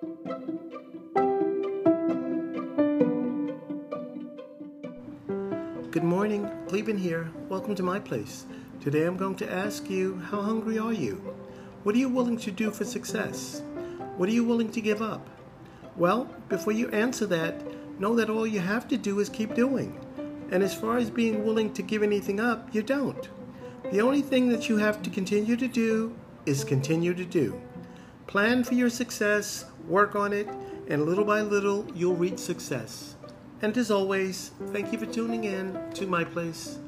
Good morning, Clevin here. Welcome to my place. Today I'm going to ask you, how hungry are you? What are you willing to do for success? What are you willing to give up? Well, before you answer that, know that all you have to do is keep doing. And as far as being willing to give anything up, you don't. The only thing that you have to continue to do is continue to do. Plan for your success, work on it, and little by little you'll reach success. And as always, thank you for tuning in to my place.